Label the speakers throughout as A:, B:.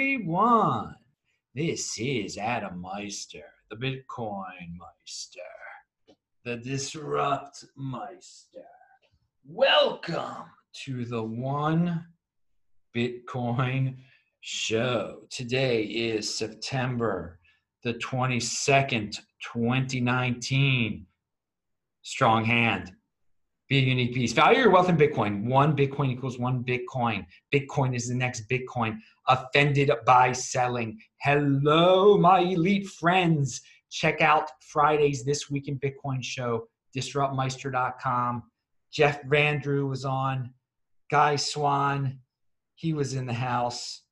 A: everyone. This is Adam Meister, the Bitcoin Meister, the Disrupt Meister. Welcome to the One Bitcoin Show. Today is September the 22nd, 2019. Strong hand. Be a unique piece. Value your wealth in Bitcoin. One Bitcoin equals one Bitcoin. Bitcoin is the next Bitcoin. Offended by selling. Hello, my elite friends. Check out Friday's This Week in Bitcoin show, disruptmeister.com. Jeff Vandrew was on. Guy Swan, he was in the house.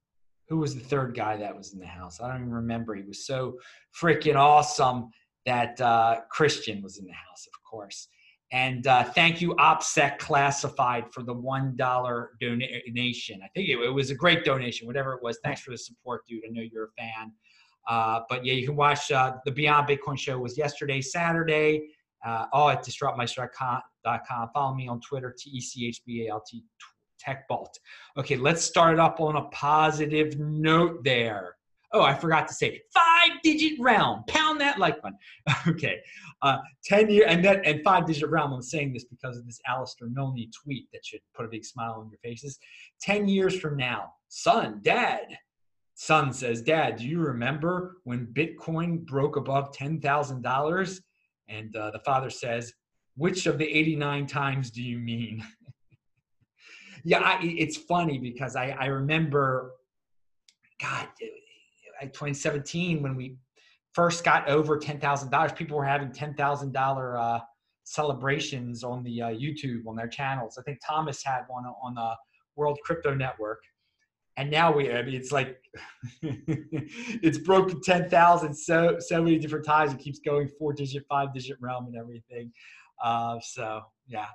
A: Who was the third guy that was in the house? I don't even remember. He was so freaking awesome that uh, Christian was in the house, of course. And uh, thank you, OPSEC Classified, for the $1 donation. I think it, it, was a great donation, whatever it was. Thanks for the support, dude. I know you're a fan. Uh, but yeah, you can watch uh, the Beyond Bitcoin show was yesterday, Saturday, uh, all at disruptmeister.com. Follow me on Twitter, T-E-C-H-B-A-L-T, TechBalt. Okay, let's start up on a positive note there. Oh, I forgot to say five digit realm. Pound like button. okay. Uh, 10 year and that and five digit realm. I'm saying this because of this Alistair Milne tweet that should put a big smile on your faces. 10 years from now, son, dad. Son says, Dad, do you remember when Bitcoin broke above $10,000? And uh, the father says, Which of the 89 times do you mean? yeah, I, it's funny because I, I remember, God, 2017 when we first got over $10,000, people were having $10,000 uh, celebrations on the uh, YouTube on their channels. I think Thomas had one on the World Crypto Network. And now we, I mean, it's like, it's broken 10,000 so, so many different times. It keeps going four digit, five digit realm and everything. Uh, so yeah,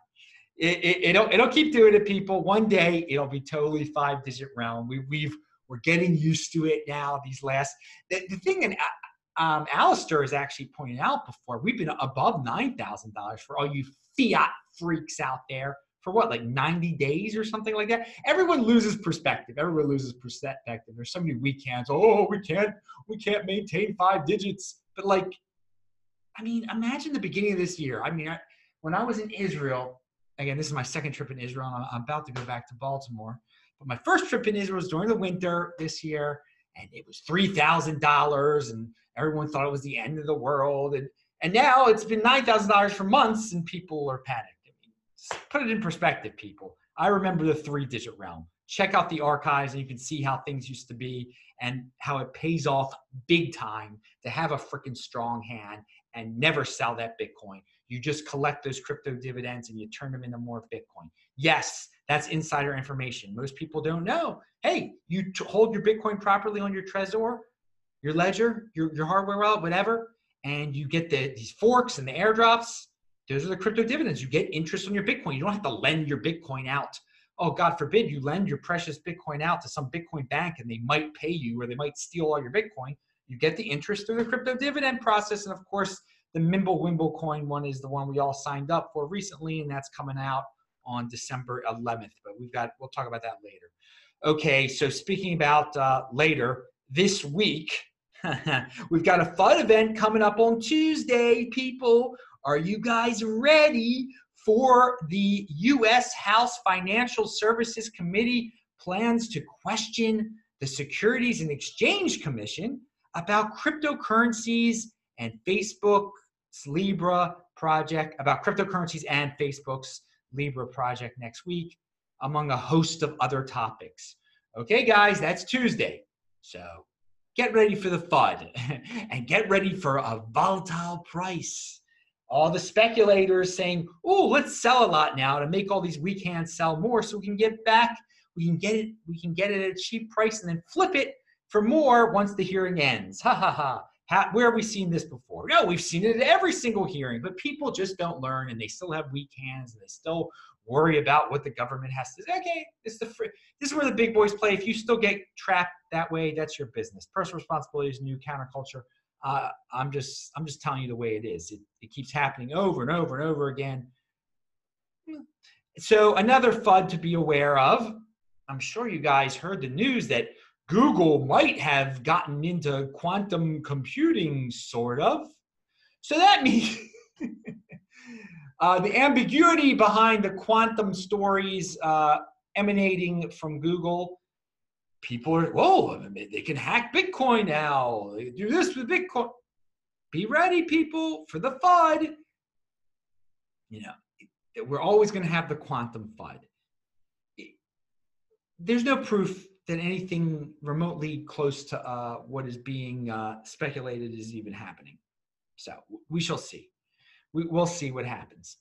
A: it, it, it'll, it'll keep doing it people. One day it'll be totally five digit realm. We, we've, we're getting used to it now. These last the, the thing, and uh, um, Alistair has actually pointed out before, we've been above nine thousand dollars for all you fiat freaks out there for what, like 90 days or something like that. Everyone loses perspective. Everyone loses perspective. There's so many weekends. Oh, we can't, we can't maintain five digits. But like, I mean, imagine the beginning of this year. I mean, I, when I was in Israel, again, this is my second trip in Israel, and I'm about to go back to Baltimore. But my first trip in Israel was during the winter this year, and it was three thousand dollars, and everyone thought it was the end of the world. And and now it's been nine thousand dollars for months, and people are panicked. I mean, put it in perspective, people. I remember the three-digit realm. Check out the archives, and you can see how things used to be and how it pays off big time to have a freaking strong hand and never sell that Bitcoin. You just collect those crypto dividends and you turn them into more Bitcoin. Yes, that's insider information. Most people don't know. Hey, you hold your Bitcoin properly on your Trezor, your ledger, your, your hardware wallet, whatever, and you get the, these forks and the airdrops. Those are the crypto dividends. You get interest on your Bitcoin. You don't have to lend your Bitcoin out. Oh, God forbid you lend your precious Bitcoin out to some Bitcoin bank and they might pay you or they might steal all your Bitcoin. You get the interest through the crypto dividend process. And of course, the Mimble Wimble coin one is the one we all signed up for recently, and that's coming out on December 11th. But we've got, we'll talk about that later. Okay, so speaking about uh, later, this week, we've got a fun event coming up on Tuesday, people. Are you guys ready for the U.S. House Financial Services Committee plans to question the Securities and Exchange Commission about cryptocurrencies and Facebook's Libra project, about cryptocurrencies and Facebook's Libra project next week, among a host of other topics. Okay, guys, that's Tuesday. So get ready for the FUD and get ready for a volatile price. All the speculators saying, oh, let's sell a lot now to make all these weak hands sell more so we can get back, we can get it, we can get it at a cheap price and then flip it for more once the hearing ends. Ha ha ha. How, where have we seen this before? No, we've seen it at every single hearing, but people just don't learn and they still have weak hands and they still worry about what the government has to say. Okay, this is, the free, this is where the big boys play. If you still get trapped that way, that's your business. Personal responsibility is new counterculture. Uh, I'm just I'm just telling you the way it is. It, it keeps happening over and over and over again. So another FUD to be aware of. I'm sure you guys heard the news that Google might have gotten into quantum computing, sort of. So that means uh, the ambiguity behind the quantum stories uh, emanating from Google. People are, whoa, they can hack Bitcoin now. They do this with Bitcoin. Be ready, people, for the FUD. You know, we're always going to have the quantum FUD. There's no proof that anything remotely close to uh, what is being uh, speculated is even happening. So we shall see. We, will see what happens.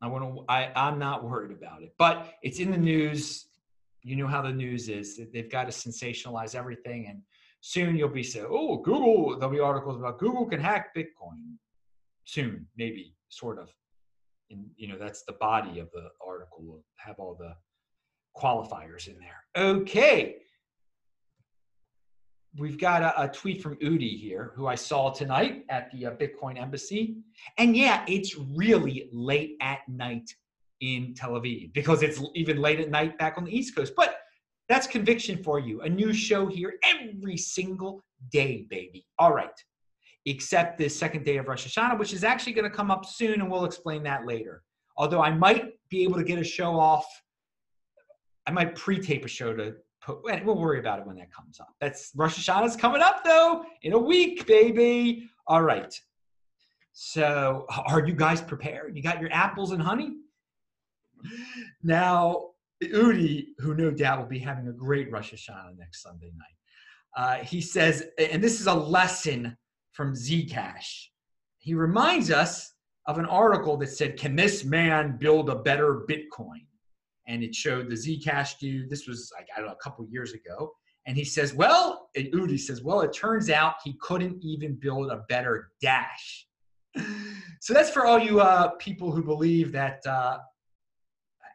A: I want to. I, I'm not worried about it, but it's in the news. You know how the news is. They've got to sensationalize everything, and soon you'll be saying, "Oh, Google." There'll be articles about Google can hack Bitcoin. Soon, maybe, sort of. And you know that's the body of the article. Will have all the qualifiers in there. Okay. We've got a, a, tweet from Udi here, who I saw tonight at the uh, Bitcoin Embassy. And yeah, it's really late at night in Tel Aviv because it's even late at night back on the East Coast. But that's conviction for you. A new show here every single day, baby. All right. Except the second day of Rosh Hashanah, which is actually going to come up soon, and we'll explain that later. Although I might be able to get a show off I might pre-tape a show to put. We'll worry about it when that comes up. That's Rosh Hashanah's coming up though in a week, baby. All right. So, are you guys prepared? You got your apples and honey? Now, Udi, who no doubt will be having a great Rosh Hashanah next Sunday night, uh, he says, and this is a lesson from Zcash. He reminds us of an article that said, Can this man build a better Bitcoin? And it showed the Zcash dude. This was like I don't know a couple years ago, and he says, "Well," and Udi says, "Well, it turns out he couldn't even build a better Dash." so that's for all you uh, people who believe that, uh,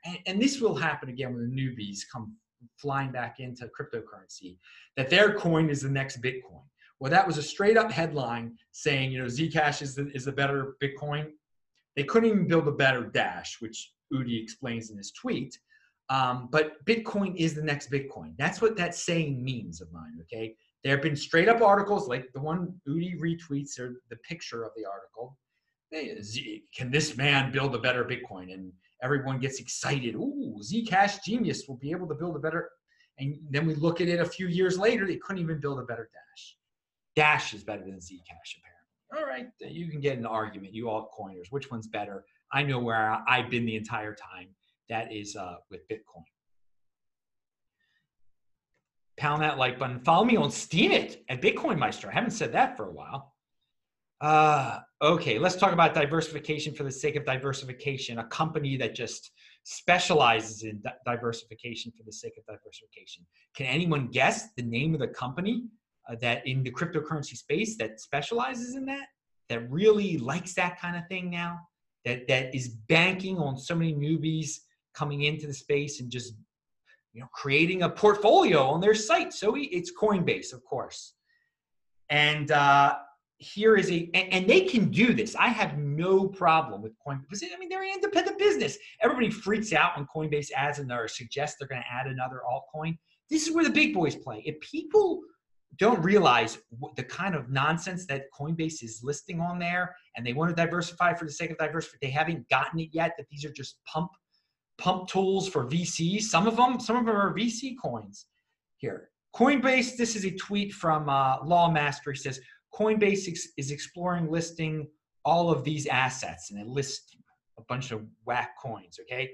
A: and, and this will happen again when the newbies come flying back into cryptocurrency, that their coin is the next Bitcoin. Well, that was a straight up headline saying, you know, Zcash is the, is the better Bitcoin. They couldn't even build a better Dash, which Udi explains in his tweet. Um, but Bitcoin is the next Bitcoin. That's what that saying means of mine. Okay. There have been straight up articles like the one Udi retweets or the picture of the article. Can this man build a better Bitcoin? And everyone gets excited. Ooh, Zcash genius will be able to build a better. And then we look at it a few years later, they couldn't even build a better Dash. Dash is better than Zcash, apparently. All right, you can get an argument, you altcoiners. Which one's better? I know where I've been the entire time. That is uh, with Bitcoin. Pound that like button. Follow me on Steemit at Bitcoin Meister. I haven't said that for a while. Uh, okay, let's talk about diversification for the sake of diversification. A company that just specializes in di- diversification for the sake of diversification. Can anyone guess the name of the company uh, that in the cryptocurrency space that specializes in that? That really likes that kind of thing now? That that is banking on so many newbies coming into the space and just you know creating a portfolio on their site. So it's Coinbase, of course, and uh, here is a and, and, they can do this. I have no problem with Coinbase. I mean, they're an independent business. Everybody freaks out when Coinbase adds and or suggests they're going to add another altcoin. This is where the big boys play. If people don't realize the kind of nonsense that Coinbase is listing on there, and they want to diversify for the sake of diversity. They haven't gotten it yet. That these are just pump pump tools for VCs. Some of them, some of them are VC coins. Here, Coinbase. This is a tweet from uh, Lawmaster. He says Coinbase ex- is exploring listing all of these assets, and it lists a bunch of whack coins. Okay.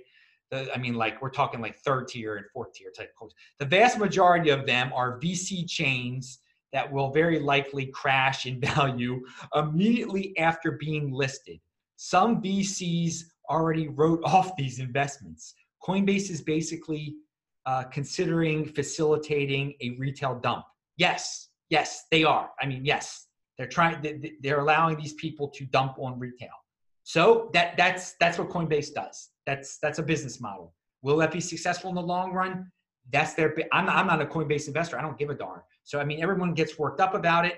A: I mean, like we're talking like third tier and fourth tier type coins. The vast majority of them are VC chains that will very likely crash in value immediately after being listed. Some VCs already wrote off these investments. Coinbase is basically uh, considering facilitating a retail dump. Yes, yes, they are. I mean, yes, they're trying. They're allowing these people to dump on retail. So that that's that's what Coinbase does. That's that's a business model. Will that be successful in the long run? That's their. I'm I'm not a Coinbase investor. I don't give a darn. So I mean, everyone gets worked up about it.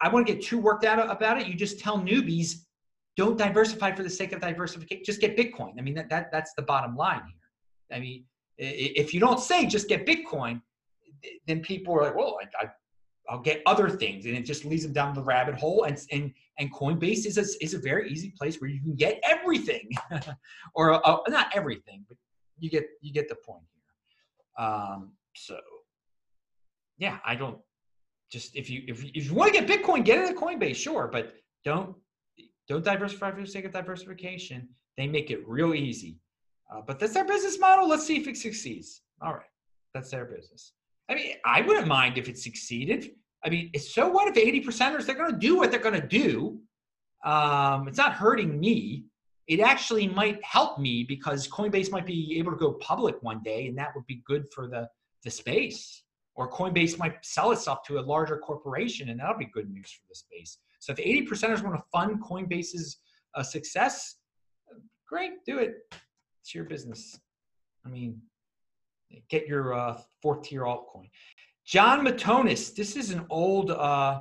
A: I want to get too worked out about it. You just tell newbies, don't diversify for the sake of diversification. Just get Bitcoin. I mean, that, that that's the bottom line here. I mean, if you don't say just get Bitcoin, then people are like, well, I, I I'll get other things, and it just leads them down the rabbit hole. And and and Coinbase is a, is a very easy place where you can get everything, or uh, not everything, but you get you get the point here. Um, so, yeah, I don't just if you if if you want to get Bitcoin, get it at Coinbase, sure, but don't don't diversify for the sake of diversification. They make it real easy. Uh, but that's their business model. Let's see if it succeeds. All right, that's their business. I mean, I wouldn't mind if it succeeded. I mean, so what if 80 percenters, they're going to do what they're going to do. Um, it's not hurting me. It actually might help me because Coinbase might be able to go public one day, and that would be good for the, the space. Or Coinbase might sell itself to a larger corporation, and that'll be good news for the space. So if 80 percenters want to fund Coinbase's uh, success, great, do it. It's your business. I mean, get your uh, fourth tier altcoin. Jon Matonis, this is an old uh,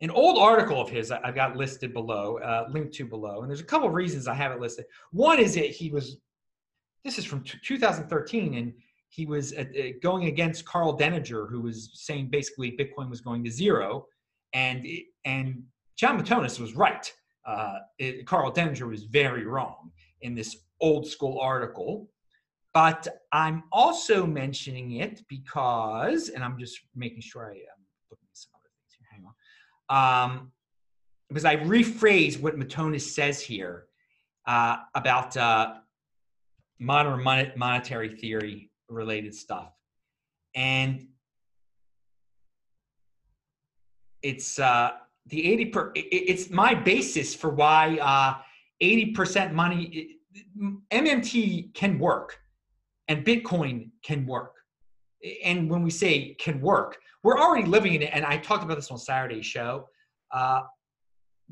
A: an old article of his I've got listed below, uh, linked to below, and there's a couple of reasons I have it listed. One is that he was, this is from 2013, and he was uh, uh, going against Karl Denninger, who was saying basically Bitcoin was going to zero, and and Jon Matonis was right. Uh, it, Karl Denninger was very wrong in this old school article. But I'm also mentioning it because, and I'm just making sure I am looking at some other things here. Hang on. Um, because I rephrase what Matonis says here uh, about uh, modern mon- monetary theory related stuff. And it's uh, the 80 per, it, it's my basis for why uh, 80% money, MMT can work and Bitcoin can work. And when we say can work, we're already living in it. And I talked about this on Saturday's show. Uh,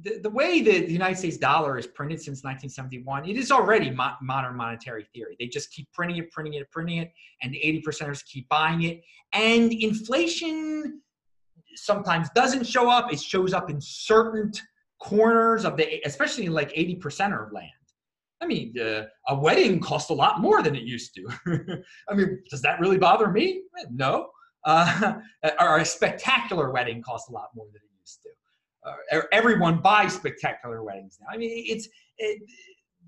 A: the, the way the, the United States dollar is printed since 1971, it is already mo- modern monetary theory. They just keep printing it, printing it, printing it, and 80 percenters keep buying it. And inflation sometimes doesn't show up. It shows up in certain corners of the, especially like 80 percenter land. I mean, uh, a wedding costs a lot more than it used to. I mean, does that really bother me? No. Uh, or a spectacular wedding costs a lot more than it used to. Uh, everyone buys spectacular weddings now. I mean, it's it,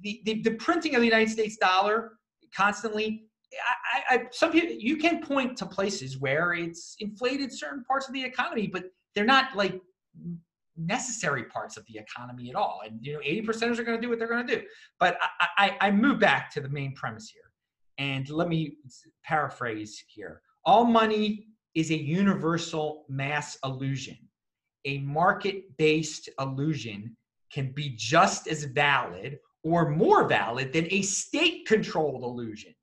A: the, the, the printing of the United States dollar constantly. I, I, some people you can point to places where it's inflated certain parts of the economy, but they're not like necessary parts of the economy at all. And you know, 80 percenters are going to do what they're going to do. But I, I, I move back to the main premise here, and let me paraphrase here. All money is a universal mass illusion. A market-based illusion can be just as valid or more valid than a state-controlled illusion.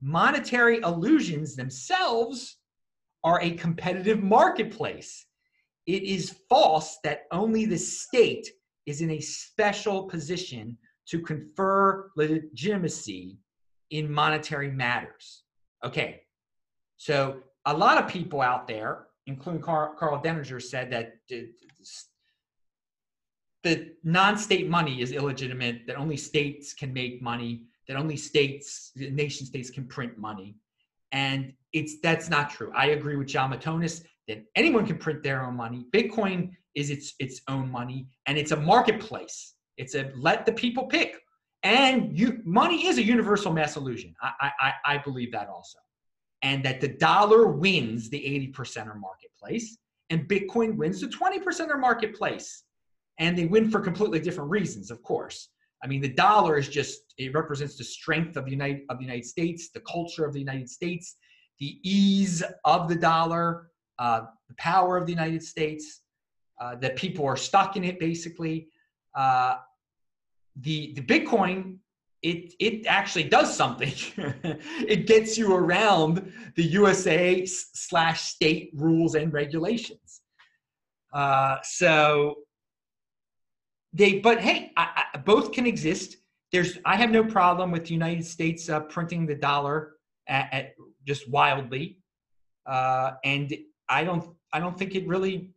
A: Monetary illusions themselves are a competitive marketplace it is false that only the state is in a special position to confer legitimacy in monetary matters. Okay, so a lot of people out there, including Carl, Karl Denninger, said that the non-state money is illegitimate, that only states can make money, that only states, nation states can print money. And it's that's not true. I agree with Jon Matonis that anyone can print their own money. Bitcoin is its its own money, and it's a marketplace. It's a let the people pick. And you money is a universal mass illusion. I I, I believe that also, and that the dollar wins the eighty percenter marketplace, and Bitcoin wins the twenty percenter marketplace, and they win for completely different reasons, of course. I mean, the dollar is just it represents the strength of the United of the United States, the culture of the United States, the ease of the dollar, uh, the power of the United States, uh, that people are stuck in it basically. Uh, the the Bitcoin it it actually does something. it gets you around the USA slash state rules and regulations. Uh, so they, but hey, I, I, both can exist. There's I have no problem with the United States uh, printing the dollar at, at just wildly, uh, and I don't I don't think it really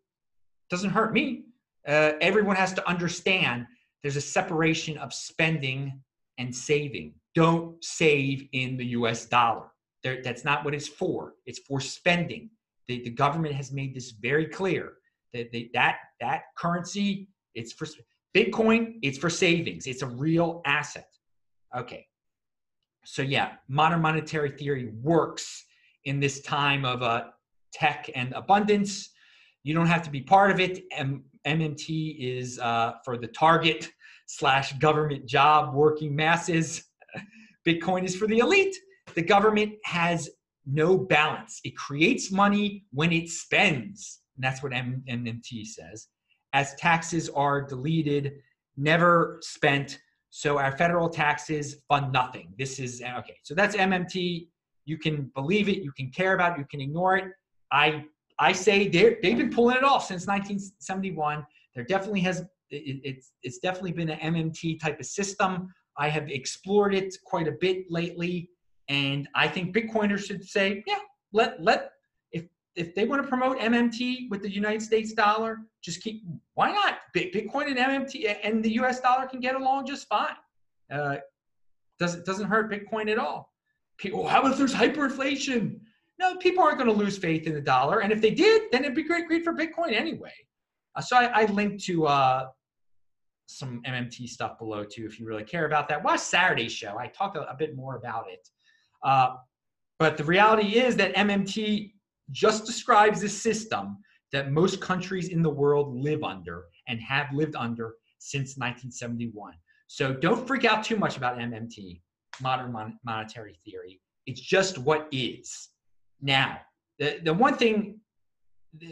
A: doesn't hurt me. Uh, everyone has to understand there's a separation of spending and saving. Don't save in the U.S. dollar. They're, that's not what it's for. It's for spending. The, the government has made this very clear that that that currency it's for Bitcoin. It's for savings. It's a real asset. Okay. So yeah, modern monetary theory works in this time of uh, tech and abundance. You don't have to be part of it. M- MMT is uh, for the target slash government job working masses. Bitcoin is for the elite. The government has no balance. It creates money when it spends. And that's what M- MMT says. As taxes are deleted, never spent. So our federal taxes fund nothing. This is okay. So that's MMT. You can believe it, you can care about it, you can ignore it. I I say they they've been pulling it off since 1971. There definitely has it, it's it's definitely been an MMT type of system. I have explored it quite a bit lately, and I think Bitcoiners should say, yeah, let let if if they want to promote MMT with the United States dollar, just keep. Why not? Bitcoin and MMT and the U.S. dollar can get along just fine. Uh, doesn't doesn't hurt Bitcoin at all. People, how about if there's hyperinflation? No, people aren't going to lose faith in the dollar, and if they did, then it'd be great, great for Bitcoin anyway. Uh, so I, I linked to uh, some MMT stuff below too, if you really care about that. Watch Saturday's show. I talked a, a bit more about it. Uh, but the reality is that MMT just describes the system that most countries in the world live under and have lived under since 1971. So don't freak out too much about MMT, modern mon- monetary theory. It's just what is. Now, the, the one thing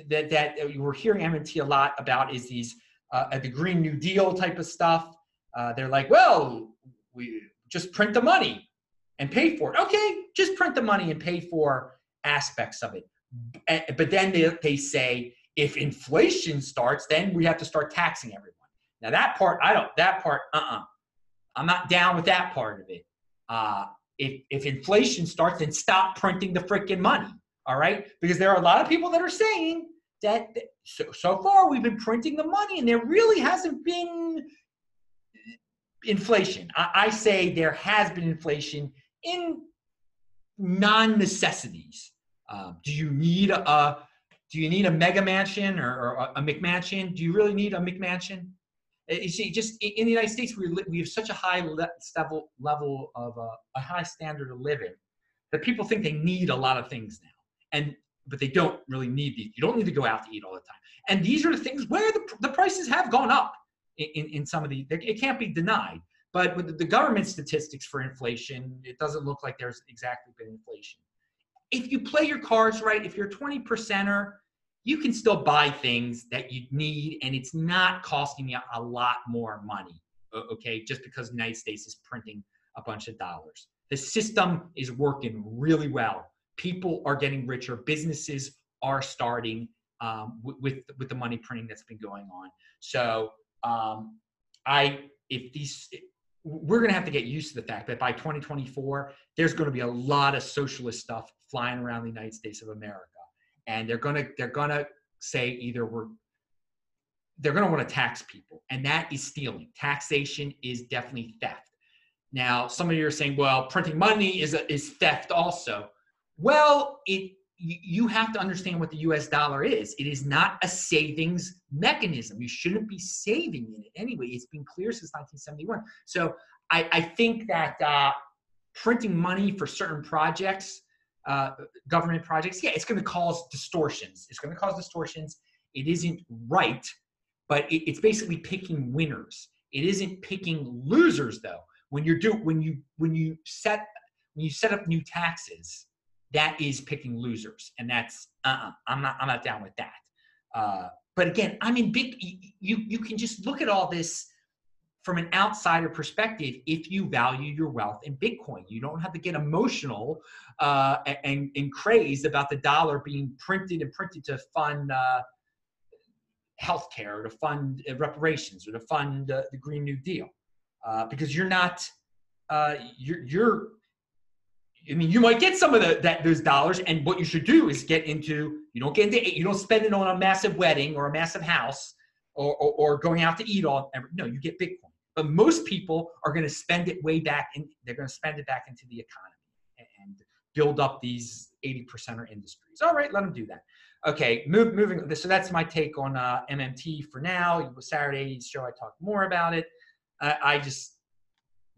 A: that, that we're hearing MMT a lot about is these uh, the Green New Deal type of stuff. Uh, they're like, well, we just print the money and pay for it. Okay, just print the money and pay for aspects of it. But then they, they say if inflation starts, then we have to start taxing everyone. Now that part, I don't. That part, uh-uh. I'm not down with that part of it. Uh, if if inflation starts, then stop printing the freaking money. All right, because there are a lot of people that are saying that so, so far we've been printing the money and there really hasn't been inflation. I, I say there has been inflation in non-necessities. Uh, do you need a do you need a mega mansion or, or a McMansion? Do you really need a McMansion? Uh, you see, just in the United States, we, we have such a high level level of uh, a high standard of living that people think they need a lot of things now, and but they don't really need these. You don't need to go out to eat all the time. And these are the things where the, the prices have gone up in, in, in some of the, it can't be denied. But with the government statistics for inflation, it doesn't look like there's exactly been inflation. If you play your cards right, if you're a 20 percenter, you can still buy things that you need and it's not costing you a lot more money, okay, just because the United States is printing a bunch of dollars. The system is working really well people are getting richer, businesses are starting um, with with the money printing that's been going on. So um, I if these we're going to have to get used to the fact that by 2024 there's going to be a lot of socialist stuff flying around the United States of America, and they're to they're to say either we're they're to want to tax people, and that is stealing. Taxation is definitely theft. Now, some of you are saying, well, printing money is a, is theft also. Well, it you have to understand what the US dollar is. It is not a savings mechanism. You shouldn't be saving in it anyway. It's been clear since 1971. So I, I think that uh, printing money for certain projects, uh, government projects, yeah, it's going to cause distortions. It's going to cause distortions. It isn't right, but it, it's basically picking winners. It isn't picking losers, though. When you're do when you when you set when you set up new taxes, that is picking losers, and that's uh-uh, I'm not I'm not down with that. Uh, but again, I mean, big you you can just look at all this from an outsider perspective if you value your wealth in Bitcoin. You don't have to get emotional uh, and, and crazed about the dollar being printed and printed to fund uh, healthcare, or to fund uh, reparations, or to fund uh, the Green New Deal, uh, because you're not uh, you're you're I mean, you might get some of the, that those dollars, and what you should do is get into. You don't get into. You don't spend it on a massive wedding or a massive house, or or, or going out to eat all. No, you get Bitcoin. But most people are going to spend it way back, and they're going to spend it back into the economy and build up these 80 percenter industries. All right, let them do that. Okay, move, moving. So that's my take on uh, MMT for now. Saturday's show, I talked more about it. I, I just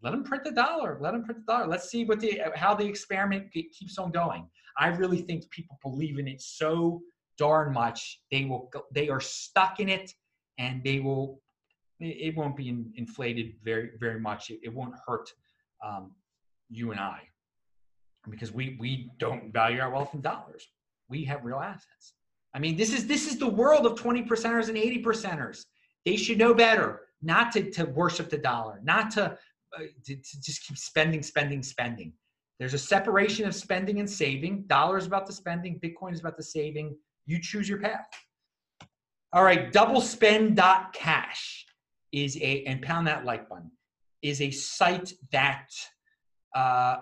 A: let them print the dollar. Let them print the dollar. Let's see what the how the experiment keeps on going. I really think people believe in it so darn much they will they are stuck in it and they will it won't be in, inflated very very much. It, it won't hurt um, you and I because we we don't value our wealth in dollars. We have real assets. I mean, this is this is the world of 20 percenters and 80 percenters. They should know better not to, to worship the dollar, not to, uh, to, to just keep spending, spending, spending. There's a separation of spending and saving. Dollar is about the spending, Bitcoin is about the saving. You choose your path. All right, doublespend.cash is a, and pound that like button, is a site that uh,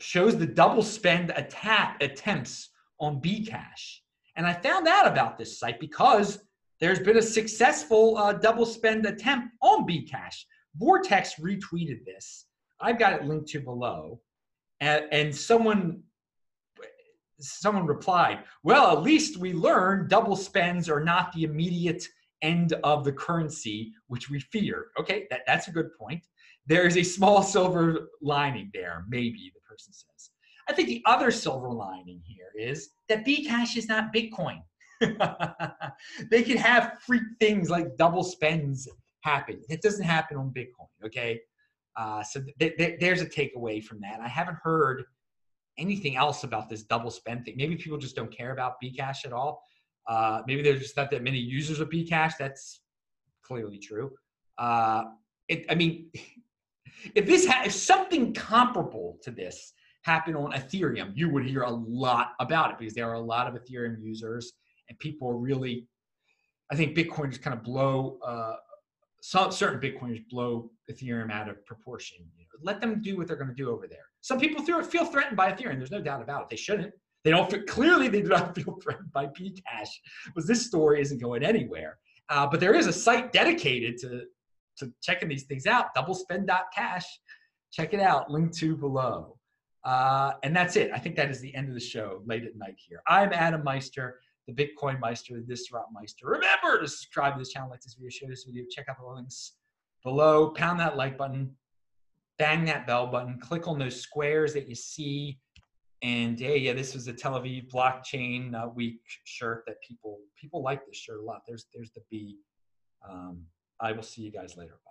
A: shows the double spend attack attempts on Bcash. And I found out about this site because there's been a successful uh, double spend attempt on Bcash. Vortex retweeted this. I've got it linked to below. And, and someone someone replied, well, at least we learned double spends are not the immediate end of the currency, which we fear. Okay, that, that's a good point. There is a small silver lining there, maybe, the person says. I think the other silver lining here is that Bcash is not Bitcoin. they can have freak things like double spends happen. It doesn't happen on Bitcoin, okay? Uh, so th- th- there's a takeaway from that. I haven't heard anything else about this double spend thing. Maybe people just don't care about Bcash at all. Uh, maybe there's just not that many users of Bcash. That's clearly true. Uh, it, I mean, if this ha- if something comparable to this happened on Ethereum, you would hear a lot about it because there are a lot of Ethereum users and people are really, I think Bitcoin just kind of blow, uh, some certain Bitcoiners blow Ethereum out of proportion. You know, let them do what they're going to do over there. Some people feel threatened by Ethereum. There's no doubt about it. They shouldn't. They don't feel, clearly they do not feel threatened by Bcash because this story isn't going anywhere. Uh, but there is a site dedicated to to checking these things out. Doublespend.cash. Check it out. Link to below. Uh, and that's it. I think that is the end of the show late at night here. I'm Adam Meister the Bitcoin Meister, the Disrupt Meister. Remember to subscribe to this channel, like this video, share this video, check out the links below, pound that like button, bang that bell button, click on those squares that you see. And hey, yeah, this was a Tel Aviv blockchain uh, week shirt that people people like this shirt a lot. There's there's the B. Um, I will see you guys later. Bye.